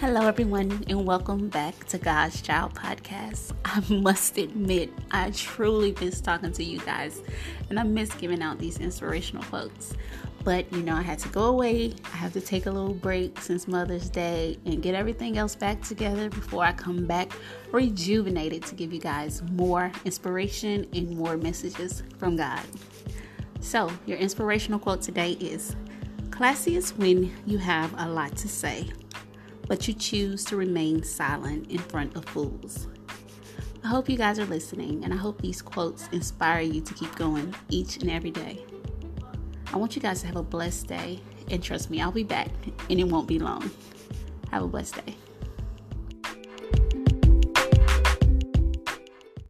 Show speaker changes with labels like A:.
A: Hello, everyone, and welcome back to God's Child Podcast. I must admit, I truly miss talking to you guys, and I miss giving out these inspirational quotes. But you know, I had to go away. I have to take a little break since Mother's Day and get everything else back together before I come back rejuvenated to give you guys more inspiration and more messages from God. So, your inspirational quote today is Classy is when you have a lot to say, but you choose to remain silent in front of fools. I hope you guys are listening, and I hope these quotes inspire you to keep going each and every day. I want you guys to have a blessed day, and trust me, I'll be back, and it won't be long. Have a blessed day.